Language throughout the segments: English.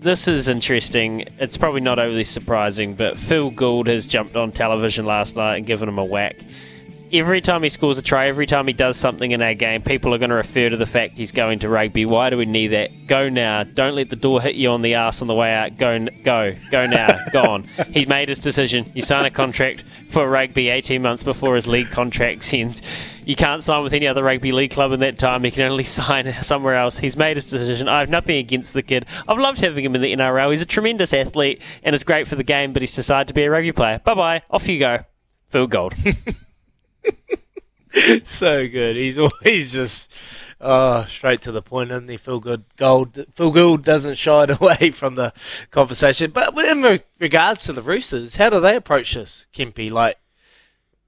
This is interesting. It's probably not overly surprising, but Phil Gould has jumped on television last night and given him a whack. Every time he scores a try, every time he does something in our game, people are going to refer to the fact he's going to rugby. Why do we need that? Go now. Don't let the door hit you on the ass on the way out. Go, go, go now. go on. He made his decision. You sign a contract for rugby 18 months before his league contract ends. You can't sign with any other rugby league club in that time. You can only sign somewhere else. He's made his decision. I have nothing against the kid. I've loved having him in the NRL. He's a tremendous athlete and is great for the game, but he's decided to be a rugby player. Bye bye. Off you go. Phil Gould. so good. He's always just oh, straight to the point, and he? Phil Good Gold. Phil Gould doesn't shy away from the conversation. But in regards to the Roosters, how do they approach this, Kempy? Like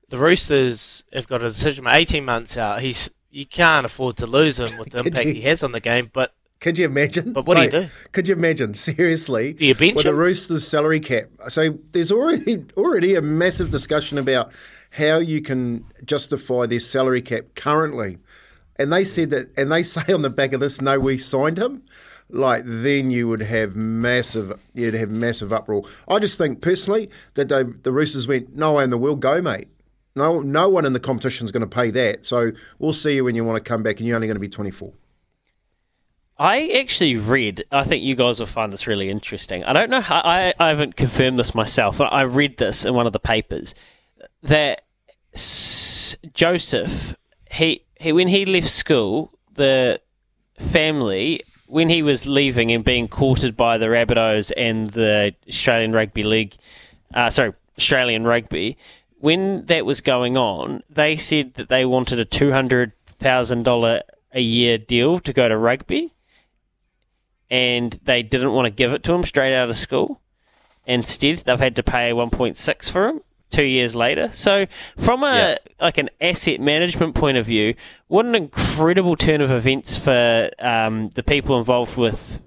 the Roosters have got a decision 18 months out. He's you can't afford to lose him with the impact he has on the game, but. Could you imagine? But what like, do you do? Could you imagine seriously? Do you bench with him? the Roosters' salary cap? So there's already already a massive discussion about how you can justify their salary cap currently. And they said that, and they say on the back of this, no, we signed him. Like then you would have massive, you'd have massive uproar. I just think personally that they, the Roosters went, no way in the world, go mate. No, no one in the competition is going to pay that. So we'll see you when you want to come back, and you're only going to be 24. I actually read. I think you guys will find this really interesting. I don't know how. I, I haven't confirmed this myself, but I read this in one of the papers that S- Joseph, he, he when he left school, the family when he was leaving and being courted by the Rabbitohs and the Australian Rugby League, uh, sorry, Australian Rugby, when that was going on, they said that they wanted a two hundred thousand dollar a year deal to go to rugby, and they didn't want to give it to him straight out of school. Instead, they've had to pay one point six for him two years later. So from a like an asset management point of view, what an incredible turn of events for um, the people involved with,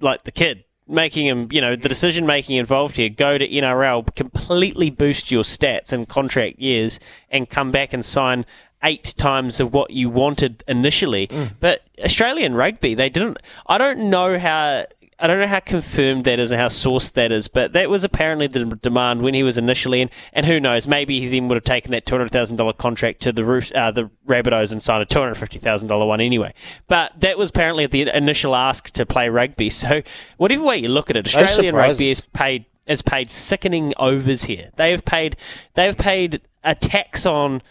like the kid making him, you know, the decision making involved here. Go to NRL, completely boost your stats and contract years, and come back and sign eight times of what you wanted initially. Mm. But Australian rugby, they didn't. I don't know how I don't know how confirmed that is and how sourced that is, but that was apparently the demand when he was initially in. And who knows, maybe he then would have taken that two hundred thousand dollar contract to the Roos, uh, the Rabbitohs and signed a two hundred fifty thousand dollar one anyway. But that was apparently the initial ask to play rugby. So whatever way you look at it, Australian rugby is paid has paid sickening overs here. They have paid they have paid a tax on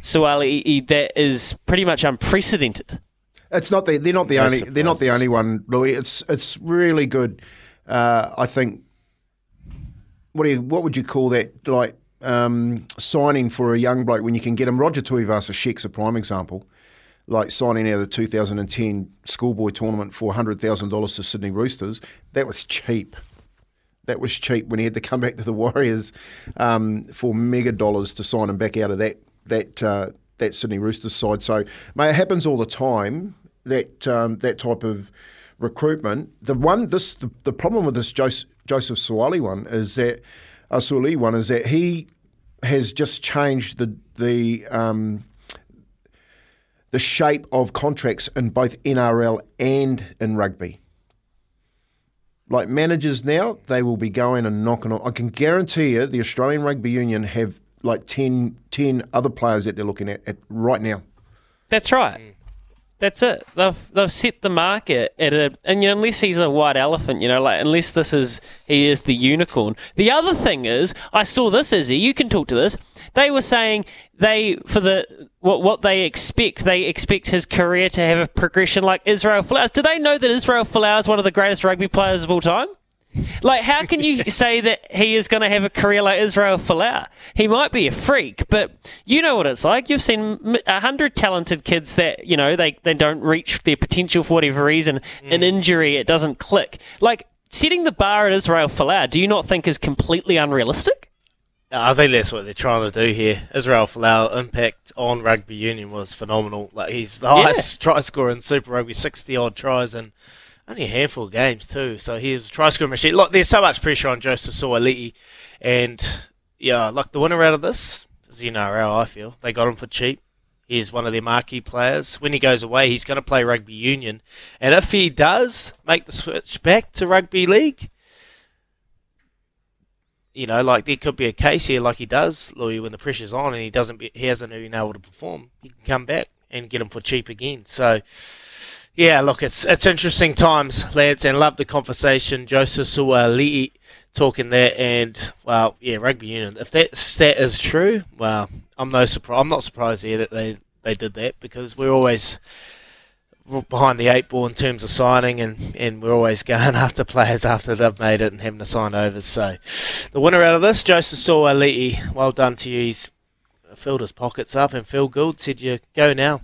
Suaalii that is pretty much unprecedented. It's not the, they're not the no only surprises. they're not the only one, Louis. It's it's really good. Uh, I think. What do you what would you call that? Like um, signing for a young bloke when you can get him. Roger Tuivasa-Sheck's a prime example. Like signing out of the 2010 schoolboy tournament for $100,000 to Sydney Roosters. That was cheap. That was cheap when he had to come back to the Warriors um, for mega dollars to sign him back out of that that uh, that Sydney Roosters side. So, mate, it happens all the time that um, that type of recruitment. The one this the, the problem with this Joseph, Joseph Suaalii one is that uh, one is that he has just changed the the um, the shape of contracts in both NRL and in rugby. Like managers now, they will be going and knocking on. I can guarantee you, the Australian Rugby Union have like 10, 10 other players that they're looking at, at right now. That's right. That's it. They've they've set the market at a and you know, unless he's a white elephant, you know, like unless this is he is the unicorn. The other thing is, I saw this Izzy, you can talk to this. They were saying they for the what what they expect, they expect his career to have a progression like Israel Folau. Do they know that Israel Folau is one of the greatest rugby players of all time? Like, how can you say that he is going to have a career like Israel Folau? He might be a freak, but you know what it's like. You've seen a hundred talented kids that you know they, they don't reach their potential for whatever reason. Mm. An injury, it doesn't click. Like setting the bar at Israel Folau, do you not think is completely unrealistic? I think that's what they're trying to do here. Israel Folau impact on rugby union was phenomenal. Like he's the highest yeah. try scorer in Super Rugby, sixty odd tries and only a handful of games too. So he's a try scoring machine. Look, there's so much pressure on Joseph Suaalii, and yeah, like the winner out of this is NRL. I feel they got him for cheap. He's one of their marquee players. When he goes away, he's going to play rugby union. And if he does make the switch back to rugby league, you know, like there could be a case here, like he does, Louis, when the pressure's on and he doesn't, be, he hasn't been able to perform. He can come back and get him for cheap again. So, yeah, look, it's it's interesting times, lads, and love the conversation. Joseph Suaalii talking there, and well, yeah, rugby union. If that stat is true, well, I'm no surprise. I'm not surprised here that they they did that because we're always behind the eight ball in terms of signing, and, and we're always going after players after they've made it and having to sign overs. So the winner out of this, Joseph Suaalii, well done to you. He's filled his pockets up, and Phil Gould said, "You go now."